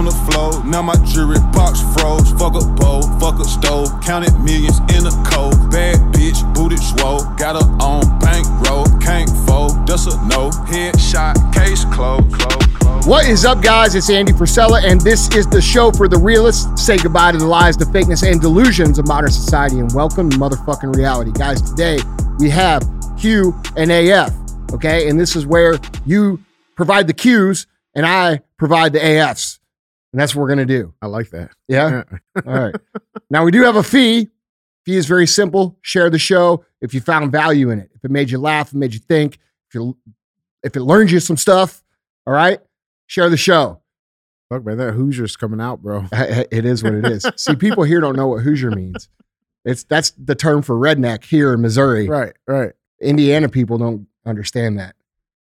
on the floor. Now my jewelry box froze. Fuck a bowl, fuck a stove. Counted millions in a cold. Bad bitch, booty swole. Got her on bankroll. Can't fold, that's a no. Headshot, case closed. Close. What is up, guys? It's Andy Frisella, and this is the show for the realists. Say goodbye to the lies, the fakeness, and delusions of modern society, and welcome to motherfucking reality. Guys, today we have Q and AF, okay? And this is where you provide the Qs and I provide the AFs. And that's what we're going to do. I like that. Yeah? All right. Now, we do have a fee. Fee is very simple. Share the show if you found value in it. If it made you laugh, if it made you think, if, you, if it learned you some stuff, all right? Share the show. Fuck, man, that Hoosier's coming out, bro. It is what it is. See, people here don't know what Hoosier means. It's that's the term for redneck here in Missouri. Right, right. Indiana people don't understand that.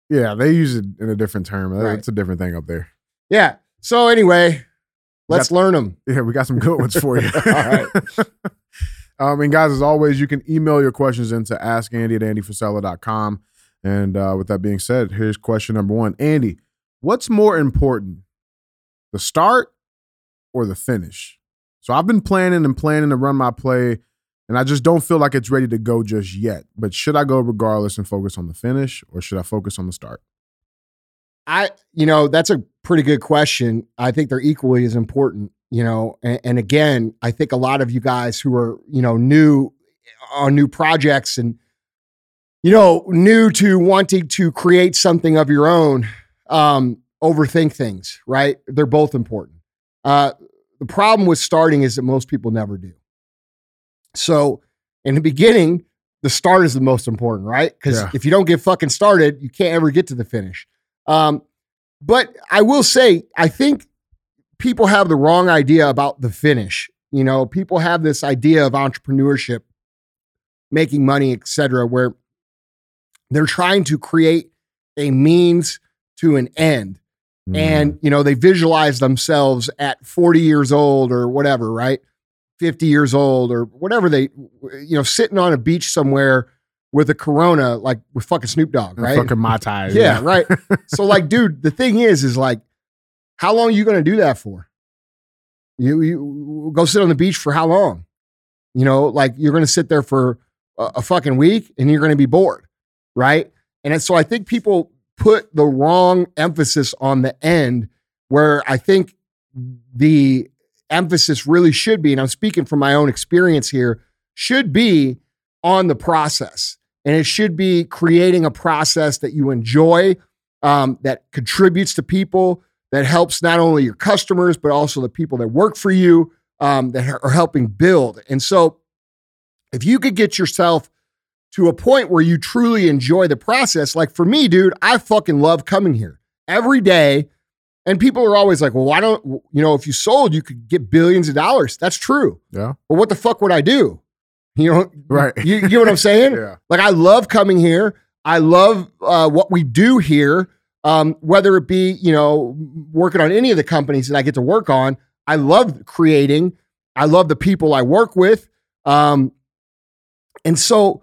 Yeah, they use it in a different term. Right. It's a different thing up there. Yeah. So anyway, let's learn them. Yeah, we got some good ones for you. All right. um, and guys, as always, you can email your questions into askandy at andyfrisella.com. And uh, with that being said, here's question number one. Andy, what's more important, the start or the finish? So I've been planning and planning to run my play, and I just don't feel like it's ready to go just yet. But should I go regardless and focus on the finish, or should I focus on the start? I, you know, that's a pretty good question. I think they're equally as important, you know, and, and again, I think a lot of you guys who are, you know, new on new projects and, you know, new to wanting to create something of your own, um, overthink things, right? They're both important. Uh, the problem with starting is that most people never do. So in the beginning, the start is the most important, right? Because Yeah. if you don't get fucking started, you can't ever get to the finish. Um, but I will say, I think people have the wrong idea about the finish. You know, people have this idea of entrepreneurship, making money, et cetera, where they're trying to create a means to an end Mm. and you know they visualize themselves at 40 years old or whatever right 50 years old or whatever they you know sitting on a beach somewhere with a corona like with fucking snoop dogg And right? fucking mai tais. yeah right. So like dude the thing is is like how long are you going to do that for? You, you go sit on the beach for how long? You know like you're going to sit there for a, a fucking week and you're going to be bored right? And so i think people put the wrong emphasis on the end where i think the emphasis really should be and i'm speaking from my own experience here should be on the process and it should be creating a process that you enjoy um, that contributes to people that helps not only your customers but also the people that work for you um, that are helping build. And so if you could get yourself to a point where you truly enjoy the process like for me dude i fucking love coming here every day. And people are always like well why don't you know if you sold you could get billions of dollars. That's true. Yeah. but what the fuck would i do you know Right. you, you get what i'm saying Yeah. like I love coming here. I love uh, what we do here. Um, whether it be you know working on any of the companies that I get to work on, I love creating. I love the people I work with. Um, and so,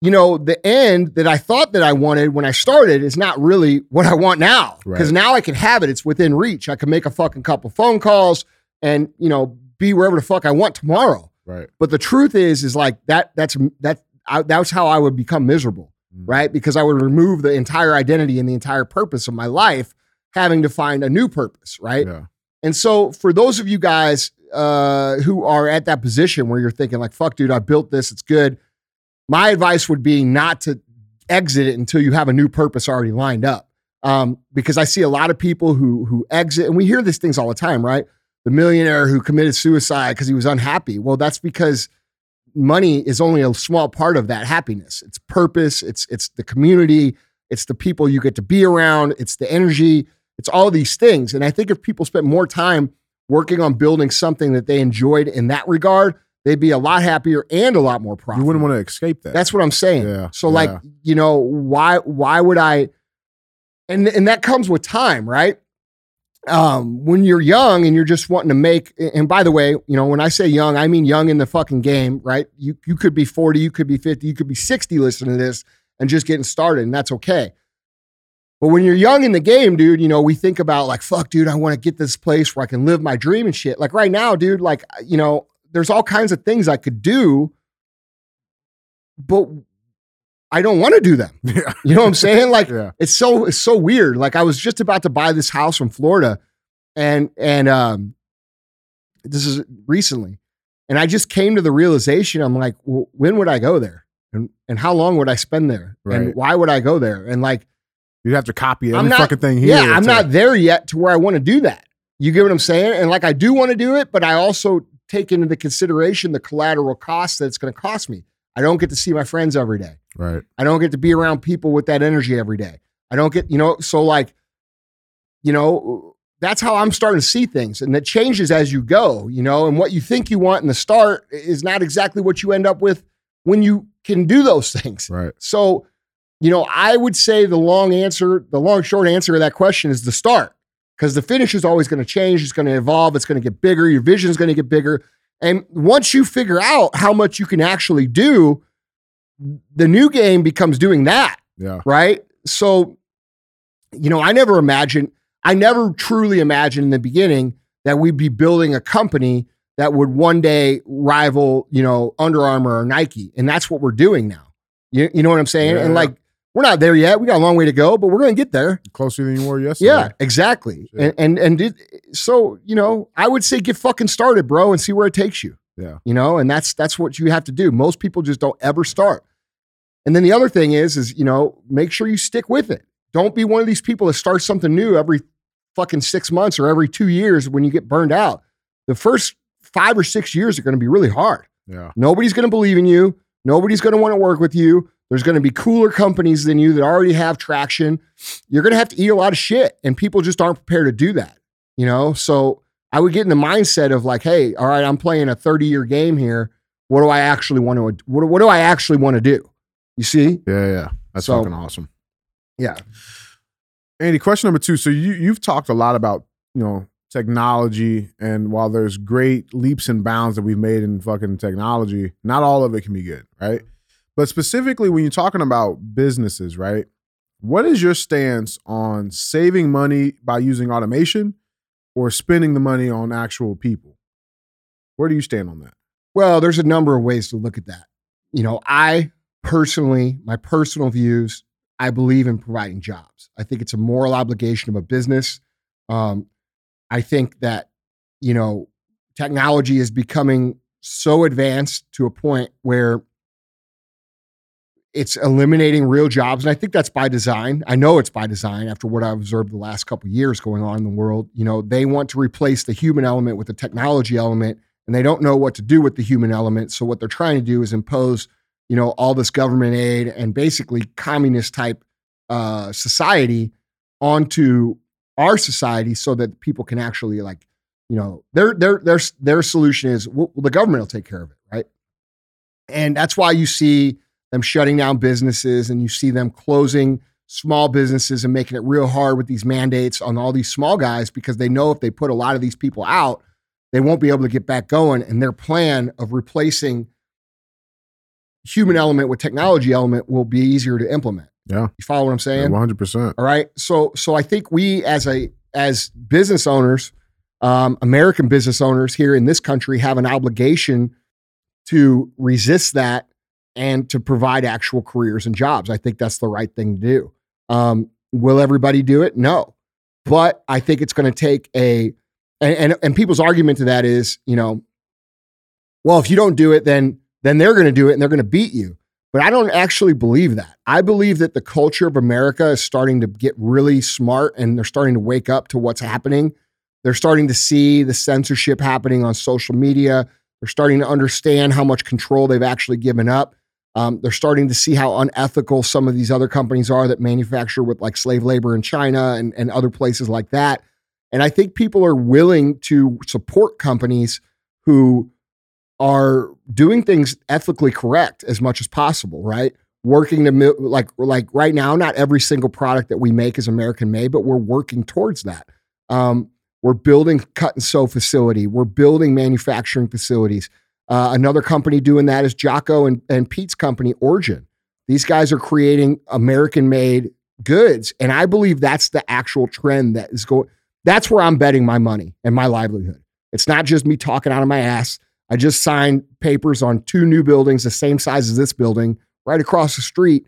you know, the end that I thought that I wanted when I started is not really what I want now. Because Right. now I can have it. It's within reach. I can make a fucking couple phone calls and you know be wherever the fuck I want tomorrow. Right. But the truth is, is like that. That's that. I, that's how I would become miserable, Mm. right? Because I would remove the entire identity and the entire purpose of my life, having to find a new purpose, right? Yeah. And so, for those of you guys uh, who are at that position where you're thinking, like, "Fuck, dude, I built this. It's good." My advice would be not to exit it until you have a new purpose already lined up, um, because I see a lot of people who who exit, and we hear these things all the time, right? The millionaire who committed suicide because he was unhappy. Well, that's because money is only a small part of that happiness. It's purpose. It's it's the community. It's the people you get to be around. It's the energy. It's all these things. And I think if people spent more time working on building something that they enjoyed in that regard, they'd be a lot happier and a lot more profitable. You wouldn't want to escape that. That's what I'm saying. Yeah, So like, you know, why why would I and and that comes with time, right? Um, when you're young and you're just wanting to make and by the way, you know, when I say young, I mean young in the fucking game, right? You you could be 40, you could be 50, you could be 60 listening to this and just getting started, and that's okay. But when you're young in the game, dude, you know, we think about like, fuck, dude, I want to get this place where I can live my dream and shit. Like right now, dude, like, you know, there's all kinds of things I could do, but I don't want to do them. Yeah. You know what I'm saying? Like, Yeah. it's so it's so weird. Like I was just about to buy this house from Florida, and and um, this is recently, and I just came to the realization. I'm like, well, when would I go there, and and how long would I spend there, and why would I go there, and like, You'd have to copy every I'm not- fucking thing here. yeah, I'm not there yet to where I want to do that. You get what I'm saying? And like, I do want to do it, but I also take into the consideration the collateral cost that it's going to cost me. I don't get to see my friends every day. Right. I don't get to be around people with that energy every day. I don't get, you know, so like, you know, that's how I'm starting to see things. And it changes as you go, you know, and what you think you want in the start is not exactly what you end up with when you can do those things. Right. So, you know, I would say the long answer, the long, short answer to that question is the start because the finish is always going to change. It's going to evolve. It's going to get bigger. Your vision is going to get bigger. And once you figure out how much you can actually do, the new game becomes doing that, Yeah. right? So, you know, I never imagined, I never truly imagined in the beginning that we'd be building a company that would one day rival, you know, Under Armour or Nike. And that's what we're doing now. You, you know what I'm saying? Yeah. And like, we're not there yet. We got a long way to go, but we're going to get there. Closer than you were yesterday. Yeah, exactly. Shit. And and and it, so you know, I would say get fucking started, bro, and see where it takes you. Yeah. You know, and that's that's what you have to do. Most people just don't ever start. And then the other thing is, is you know, make sure you stick with it. Don't be one of these people that starts something new every fucking six months or every two years when you get burned out. The first five or six years are going to be really hard. Yeah. Nobody's going to believe in you. Nobody's going to want to work with you. There's going to be cooler companies than you that already have traction. You're going to have to eat a lot of shit, and people just aren't prepared to do that. You know, so I would get in the mindset of like, hey, all right, I'm playing a 30 year game here. What do I actually want to? What, what do I actually want to do? You see? Yeah. Yeah. That's So- fucking awesome. Yeah. Andy, question number two. So you you've talked a lot about you know technology, and while there's great leaps and bounds that we've made in fucking technology, not all of it can be good, right? But specifically, when you're talking about businesses, right? What is your stance on saving money by using automation, or spending the money on actual people? Where do you stand on that? Well, there's a number of ways to look at that. You know, I personally, my personal views, I believe in providing jobs. I think it's a moral obligation of a business. Um, I think that, you know, technology is becoming so advanced to a point where it's eliminating real jobs. And I think that's by design. I know it's by design after what I've observed the last couple years going on in the world. You know, they want to replace the human element with the technology element and they don't know what to do with the human element. So what they're trying to do is impose, you know, all this government aid and basically communist type uh, society onto our society, so that people can actually like, you know, their their their their solution is well, the government will take care of it, right? And that's why you see them shutting down businesses and you see them closing small businesses and making it real hard with these mandates on all these small guys because they know if they put a lot of these people out, they won't be able to get back going. And their plan of replacing human element with technology element will be easier to implement. Yeah, You follow what I'm saying? one hundred percent. All right. So so I think we as a as business owners, um, American business owners here in this country have an obligation to resist that and to provide actual careers and jobs. I think that's the right thing to do. Um, will everybody do it? No. But I think it's going to take a and, and and people's argument to that is, you know, well, if you don't do it, then then they're going to do it and they're going to beat you. But I don't actually believe that. I believe that the culture of America is starting to get really smart and they're starting to wake up to what's happening. They're starting to see the censorship happening on social media. They're starting to understand how much control they've actually given up. Um, they're starting to see how unethical some of these other companies are that manufacture with like slave labor in China and, and other places like that. And I think people are willing to support companies who are doing things ethically correct as much as possible, right? Working to like like right now, not every single product that we make is American made, but we're working towards that. Um, we're building cut and sew facility. We're building manufacturing facilities. Uh, another company doing that is Jocko and, and Pete's company, Origin. These guys are creating American made goods. And I believe that's the actual trend that is going. That's where I'm betting my money and my livelihood. It's not just me talking out of my ass. I just signed papers on two new buildings, the same size as this building, right across the street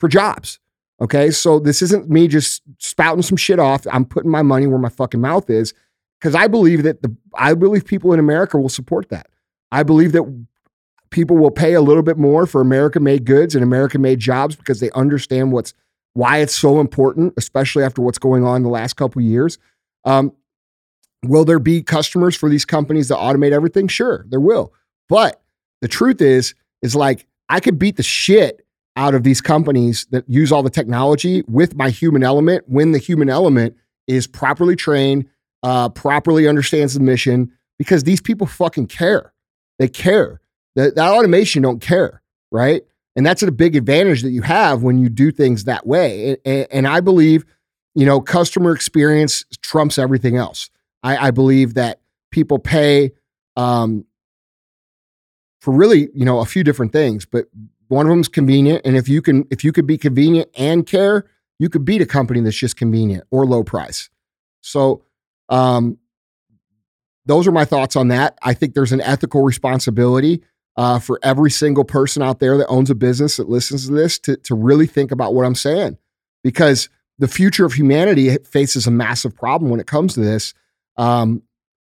for jobs. Okay. So this isn't me just spouting some shit off. I'm putting my money where my fucking mouth is because I believe that the I believe people in America will support that. I believe that people will pay a little bit more for American made goods and American made jobs because they understand what's why it's so important, especially after what's going on in the last couple years. Um, will there be customers for these companies that automate everything? Sure, there will. But the truth is, is like I could beat the shit out of these companies that use all the technology with my human element when the human element is properly trained, uh, properly understands the mission, because these people fucking care. They care. That, that automation don't care, right? And that's a big advantage that you have when you do things that way. And, and I believe, you know, customer experience trumps everything else. I, I believe that people pay um, for really, you know, a few different things, but one of them is convenient. And if you can, if you could be convenient and care, you could beat a company that's just convenient or low price. So, um, those are my thoughts on that. I think there's an ethical responsibility uh, for every single person out there that owns a business that listens to this to, to really think about what I'm saying, because the future of humanity faces a massive problem when it comes to this. Um,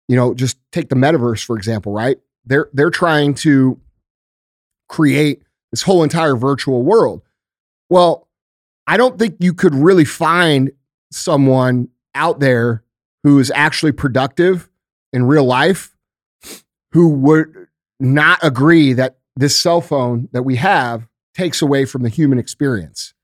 you know, just take the metaverse for example, right? They're they're trying to create this whole entire virtual world. Well, I don't think you could really find someone out there who is actually productive in real life who would not agree that this cell phone that we have takes away from the human experience.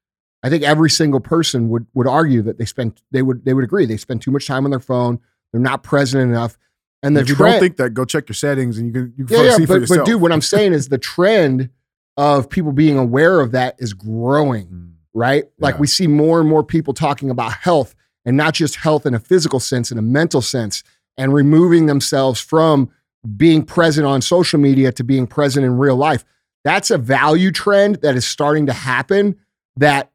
I think every single person would would argue that they spend they would they would agree they spend too much time on their phone. They're not present enough. And the if you trend, don't think that, go check your settings and you can you can yeah, yeah, see for yourself. but dude, what I'm saying is the trend of people being aware of that is growing, Mm, right? Like we see more and more people talking about health and not just health in a physical sense, in a mental sense, and removing themselves from being present on social media to being present in real life. That's a value trend that is starting to happen that,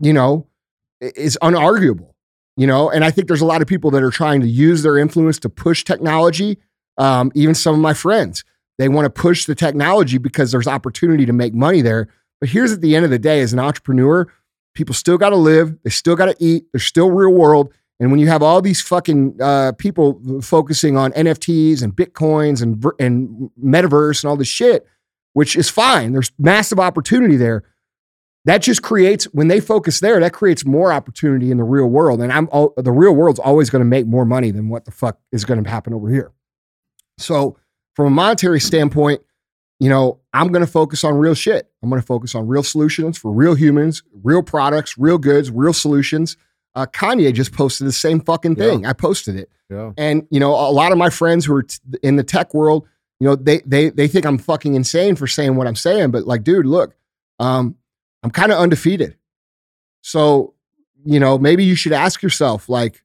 you know, is unarguable, you know, and I think there's a lot of people that are trying to use their influence to push technology. Um, even some of my friends, they want to push the technology because there's opportunity to make money there. But here's at the end of the day, as an entrepreneur, people still got to live, they still got to eat, they're still real world. And when you have all these fucking uh, people focusing on NFTs and bitcoins and and metaverse and all this shit, which is fine, there's massive opportunity there. That just creates when they focus there, that creates more opportunity in the real world. And I'm all, the real world's always going to make more money than what the fuck is going to happen over here. So, from a monetary standpoint, you know, I'm going to focus on real shit. I'm going to focus on real solutions for real humans, real products, real goods, real solutions. Uh, Kanye just posted the same fucking thing. I posted it, yeah. and you know, a lot of my friends who are t- in the tech world, you know, they they they think I'm fucking insane for saying what I'm saying. But like, dude, look, um, I'm kind of undefeated. So, you know, maybe you should ask yourself, like,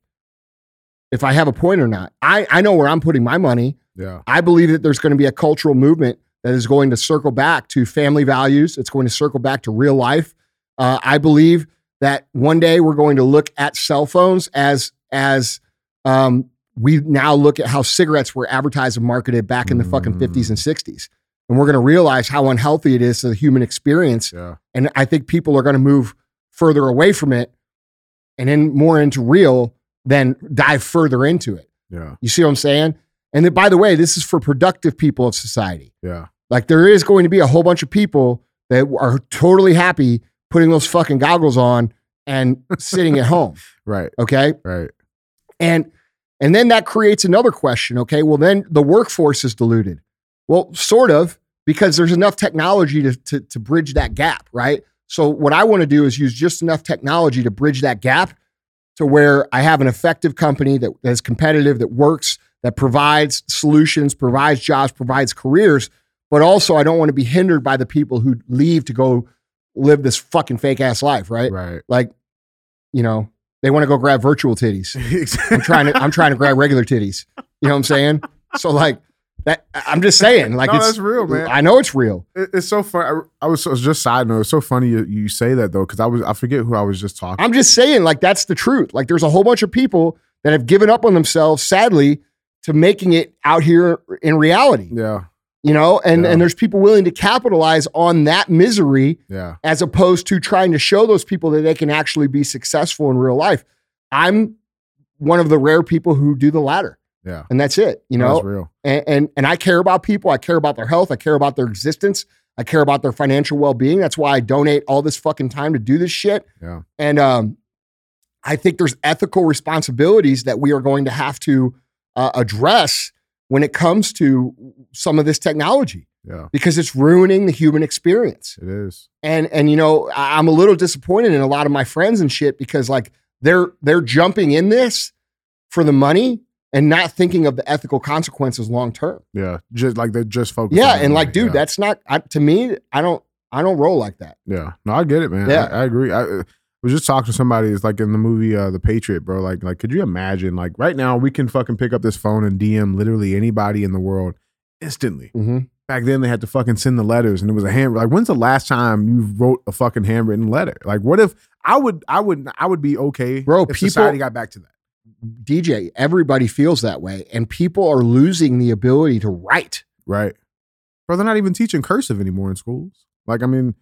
if I have a point or not. I I know where I'm putting my money. Yeah. I believe that there's going to be a cultural movement that is going to circle back to family values. It's going to circle back to real life. Uh, I believe that one day we're going to look at cell phones as as um, we now look at how cigarettes were advertised and marketed back in the fucking Mm. 50s and 60s. And we're going to realize how unhealthy it is to the human experience. Yeah. And I think people are going to move further away from it and then more into real than dive further into it. Yeah. You see what I'm saying? And then, by the way, this is for productive people of society. Yeah. Like there is going to be a whole bunch of people that are totally happy putting those fucking goggles on and sitting at home. Right. Okay. Right. And and then that creates another question. Okay. Well, then the workforce is diluted. Well, sort of, because there's enough technology to, to, to bridge that gap, right? So what I want to do is use just enough technology to bridge that gap to where I have an effective company that, that is competitive, that works, that provides solutions, provides jobs, provides careers. But also, I don't want to be hindered by the people who leave to go live this fucking fake ass life, right? Right. Like, you know, they want to go grab virtual titties. I'm trying to I'm trying to grab regular titties. You know what I'm saying? So like That I'm just saying, like No, it's that's real, man. I know it's real. It- it's so funny. I, I was so, just side note. It's so funny you, you say that though, because I was I forget who I was just talking. I'm just saying, like that's the truth. Like there's a whole bunch of people that have given up on themselves, sadly, to making it out here in reality. yeah, You know, and Yeah. and there's people willing to capitalize on that misery yeah, as opposed to trying to show those people that they can actually be successful in real life. I'm one of the rare people who do the latter, yeah. and that's it. You know, that's real. and, and and I care about people. I care about their health. I care about their existence. I care about their financial well being. That's why I donate all this fucking time to do this shit. Yeah. And um, I think there's ethical responsibilities that we are going to have to uh, address when it comes to some of this technology Yeah, because it's ruining the human experience. it is. And and you know, I'm a little disappointed in a lot of my friends and shit because like they're they're jumping in this for the money and not thinking of the ethical consequences long term. Yeah, just like they're just focus. Yeah, and like, dude, yeah. that's not I, to me. I don't. I don't roll like that. Yeah, no, I get it, man. Yeah. I, I agree. I was just talking to somebody. It's like in the movie uh, The Patriot, bro. Like, like, could you imagine? Like, right now, we can fucking pick up this phone and DM literally anybody in the world instantly. Mm-hmm. Back then, they had to fucking send the letters, and it was a hand. Like, when's the last time you wrote a fucking handwritten letter? Like, what if I would, I would, I would be okay, Bro, if people- society got back to that. DJ, everybody feels that way, and people are losing the ability to write. Right. Bro, they're not even teaching cursive anymore in schools. Like, I mean,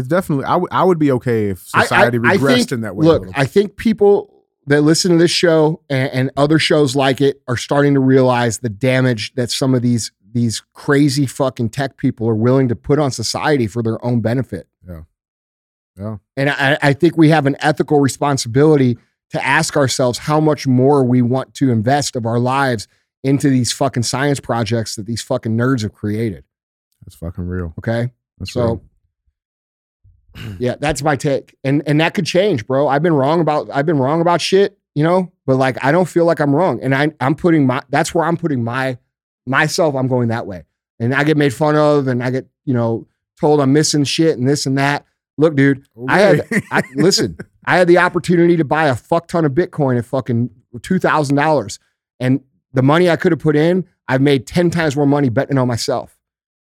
it's definitely, I would I would be okay if I- I- society I regressed think- in that way. Look, I think people that listen to this show and, and other shows like it are starting to realize the damage that some of these these crazy fucking tech people are willing to put on society for their own benefit. Yeah. Yeah. And I, I think we have an ethical responsibility to ask ourselves how much more we want to invest of our lives into these fucking science projects that these fucking nerds have created. That's fucking real. Okay. That's So real. yeah, that's my take. And and that could change, bro. I've been wrong about I've been wrong about shit, you know, but like I don't feel like I'm wrong. And I I'm putting my that's where I'm putting my myself, I'm going that way. And I get made fun of and I get, you know, told I'm missing shit and this and that. Look, dude, I had Okay. I listen, I had the opportunity to buy a fuck ton of Bitcoin at fucking two thousand dollars. And the money I could have put in, I've made 10 times more money betting on myself.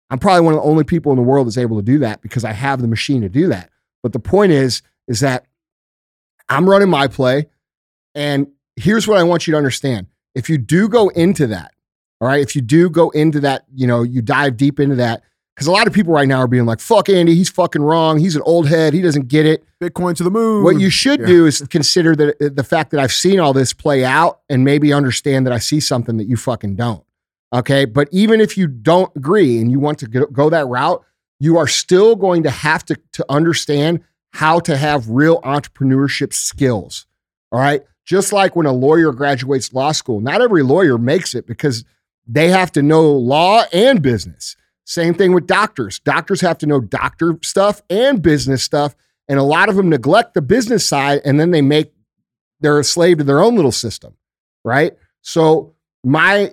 I'm probably one of the only people in the world that's able to do that because I have the machine to do that. But the point is, is that I'm running my play. And here's what I want you to understand. If you do go into that, all right, if you do go into that, you know, you dive deep into that, because a lot of people right now are being like, fuck Andy, he's fucking wrong. He's an old head. He doesn't get it. Bitcoin to the moon. What you should Yeah. do is consider the the fact that I've seen all this play out and maybe understand that I see something that you fucking don't. Okay. But even if you don't agree and you want to go, that route, you are still going to have to, to understand how to have real entrepreneurship skills. All right. Just like when a lawyer graduates law school, not every lawyer makes it because they have to know law and business. Same thing with doctors. Doctors have to know doctor stuff and business stuff. And a lot of them neglect the business side and then they make, they're a slave to their own little system. Right. So, my,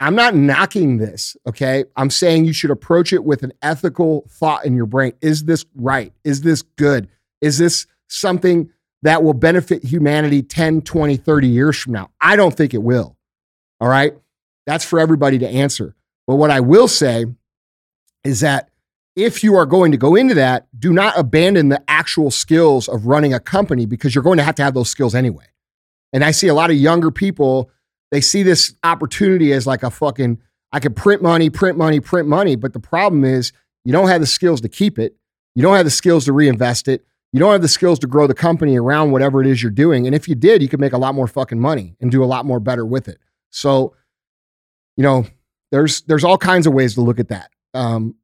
I'm not knocking this. Okay. I'm saying you should approach it with an ethical thought in your brain. Is this right? Is this good? Is this something that will benefit humanity 10, 20, 30 years from now? I don't think it will. All right. That's for everybody to answer. But what I will say is that if you are going to go into that, do not abandon the actual skills of running a company because you're going to have to have those skills anyway. And I see a lot of younger people, they see this opportunity as like a fucking, I could print money, print money, print money. But the problem is you don't have the skills to keep it. You don't have the skills to reinvest it. You don't have the skills to grow the company around whatever it is you're doing. And if you did, you could make a lot more fucking money and do a lot more better with it. So, you know, there's there's all kinds of ways to look at that. Um,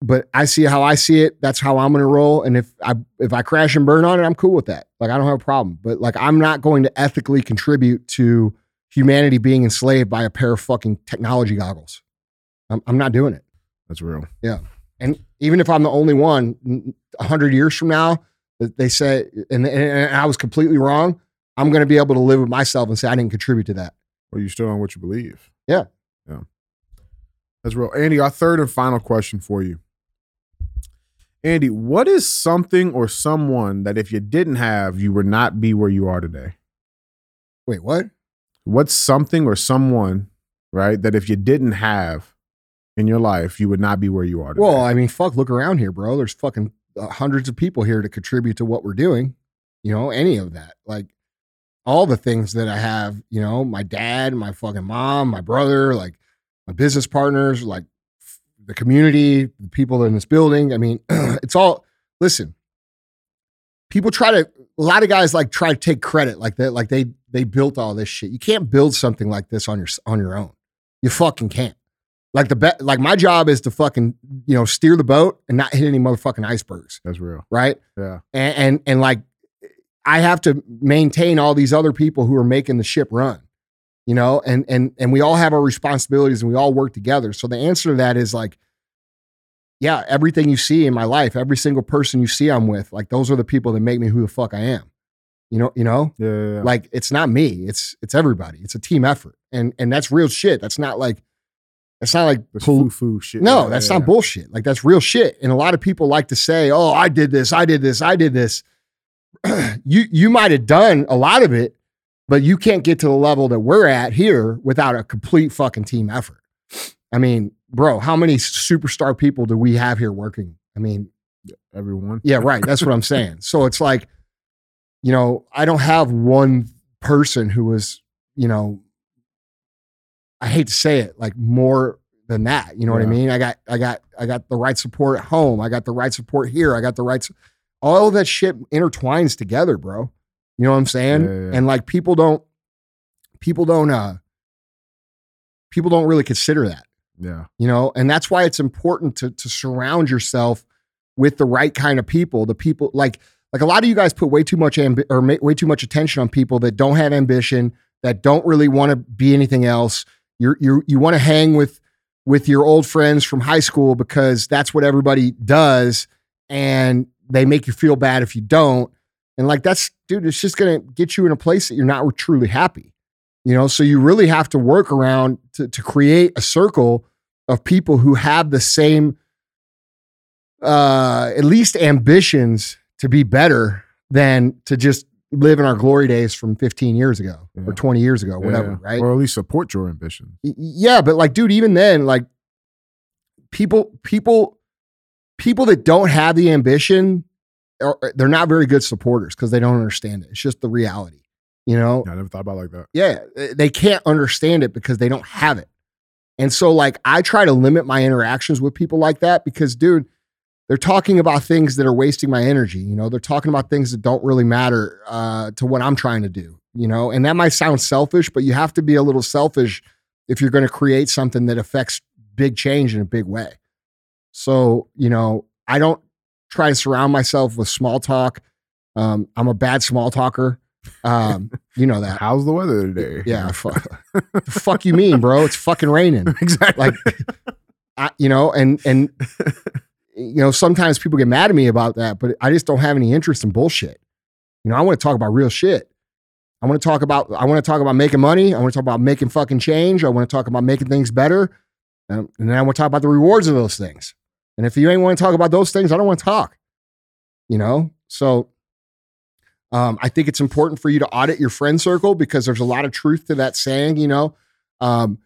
but I see how I see it. That's how I'm gonna roll. And if I if I crash and burn on it, I'm cool with that. Like I don't have a problem. But like I'm not going to ethically contribute to humanity being enslaved by a pair of fucking technology goggles. I'm, I'm not doing it. That's real. Yeah. And even if I'm the only one, a hundred years from now, that they say, and, and I was completely wrong, I'm going to be able to live with myself and say I didn't contribute to that. Well, you still on what you believe. Yeah. Yeah. That's real. Andy, our third and final question for you. Andy, what is something or someone that if you didn't have, you would not be where you are today? Wait, what? What's something or someone right? That if you didn't have in your life, you would not be where you are today. Well, I mean, fuck, look around here, bro. There's fucking uh, hundreds of people here to contribute to what we're doing. You know, any of that. Like all the things that I have, you know, my dad, my fucking mom, my brother, like my business partners, like the community, the people in this building. I mean, it's all, listen, people try to, a lot of guys like try to take credit like that, like they, they built all this shit. You can't build something like this on your, on your own. You fucking can't. Like the bet, like my job is to fucking, you know, steer the boat and not hit any motherfucking icebergs, that's real. right? Yeah. and, and and like I have to maintain all these other people who are making the ship run, you know, and and and we all have our responsibilities and we all work together. So the answer to that is like, yeah, everything you see in my life, every single person you see I'm with, like those are the people that make me who the fuck I am. You know, you know, Yeah. yeah, yeah. like it's not me, it's it's everybody. It's a team effort, and and that's real shit. That's not like, that's not like pol- foo-foo shit. no, that's not bullshit. Like that's real shit. And a lot of people like to say, "Oh, I did this, I did this, I did this." you you might have done a lot of it, but you can't get to the level that we're at here without a complete fucking team effort. I mean, bro, how many superstar people do we have here working? I mean, Everyone. yeah, right. That's what I'm saying. So it's like, you know, I don't have one person who was, you know, I hate to say it, like more than that. You know what I mean? I got, I got, I got the right support at home. I got the right support here. I got the right, all of that shit intertwines together, bro. You know what I'm saying? Yeah, yeah, yeah. And like people don't, people don't, uh, people don't really consider that Yeah. you know and that's why it's important to to surround yourself with the right kind of people the people like like a lot of you guys put way too much ambi- or ma- way too much attention on people that don't have ambition that don't really want to be anything else. You're you you want to hang with with your old friends from high school because that's what everybody does and they make you feel bad if you don't. And like that's dude it's just going to get you in a place that you're not truly happy you know so you really have to work around to, to create a circle of people who have the same uh at least ambitions to be better than to just live in our glory days from 15 years ago Yeah. or 20 years ago whatever Yeah. right Or at least support your ambition. Yeah but like dude even then like people people people that don't have the ambition are, they're not very good supporters because they don't understand it it's just the reality you know? Yeah, I never thought about it like that. yeah they can't understand it because they don't have it. And so like i try to limit my interactions with people like that because dude they're talking about things that are wasting my energy you know? They're talking about things that don't really matter uh, to what i'm trying to do you know? And that might sound selfish but you have to be a little selfish if you're going to create something that affects big change in a big way. So you know i don't try to surround myself with small talk. Um, i'm a bad small talker um, you know that How's the weather today? yeah, fuck. the fuck you mean, bro? It's fucking raining. exactly. Like, I, you know, and and you know, sometimes people get mad at me about that, but I just don't have any interest in bullshit. You know, I want to talk about real shit. I want to talk about I want to talk about making money. I want to talk about making fucking change. I want to talk about making things better, um, and then I want to talk about the rewards of those things. And if you ain't want to talk about those things, I don't want to talk. You know, so um, I think it's important for you to audit your friend circle because there's a lot of truth to that saying. You know, um,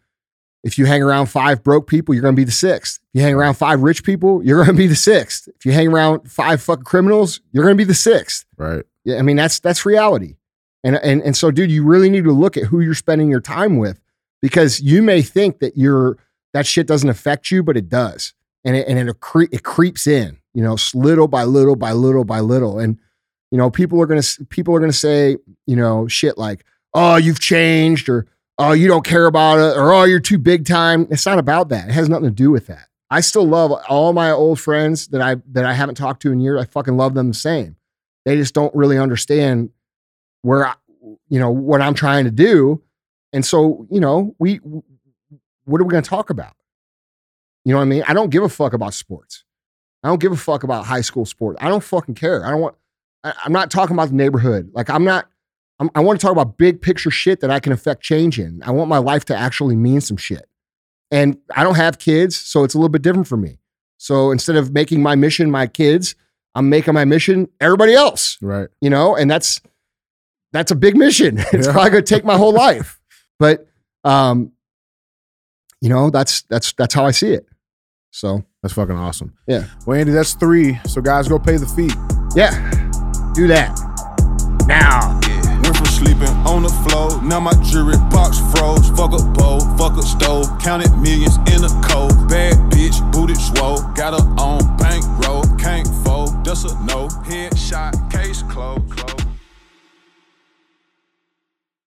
if you hang around five broke people, you're going to be the sixth. If you hang around five rich people, you're going to be the sixth. If you hang around five fucking criminals, you're going to be the sixth. right. Yeah, I mean that's that's reality. And and and so, dude, you really need to look at who you're spending your time with because you may think that you're that shit doesn't affect you, but it does, and it and it it creeps in, you know, little by little by little by little, and you know, people are gonna people are gonna say, you know, shit like, oh, you've changed, or oh, you don't care about it, or oh, you're too big time. It's not about that. It has nothing to do with that. I still love all my old friends that I that I haven't talked to in years. I fucking love them the same. They just don't really understand where I, you know what I'm trying to do, and so you know we what are we going to talk about? You know what I mean? I don't give a fuck about sports. I don't give a fuck about high school sports. I don't fucking care. I don't want. I, I'm not talking about the neighborhood. Like I'm not. I'm, I want to talk about big picture shit that I can affect change in. I want my life to actually mean some shit. And I don't have kids, so it's a little bit different for me. So instead of making my mission my kids, I'm making my mission everybody else Right. you know, and that's that's a big mission. It's Yeah. probably going to take my whole life. But um, you know, that's that's that's how I see it. So That's fucking awesome. Yeah. Well, Andy, that's three. So guys, go pay the fee. yeah, do that now. Went from sleeping on the floor, now my jewelry box froze. Fuck a bowl, fuck a stove, counted millions in a cold. Bad bitch, booted swole, got her on bankroll, can't fold, that's a no. Headshot, case closed.